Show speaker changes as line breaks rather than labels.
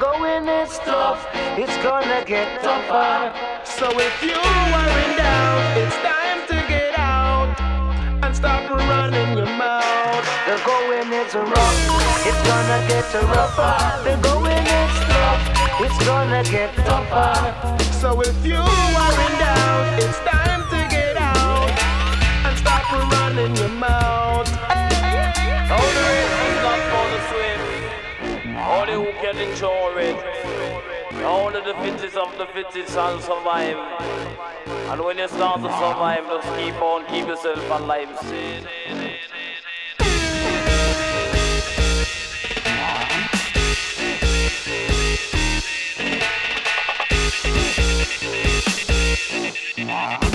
going it's tough, it's gonna get tougher.
So if you are in doubt, it's time to get out and stop running your mouth.
The going is rough, it's gonna get rougher. The going is tough, it's gonna get tougher.
So if you are in doubt, it's time
getting torrid. Only the fittest of the fittest shall survive. And when you start to survive, just keep on, keep yourself alive. See. Yeah.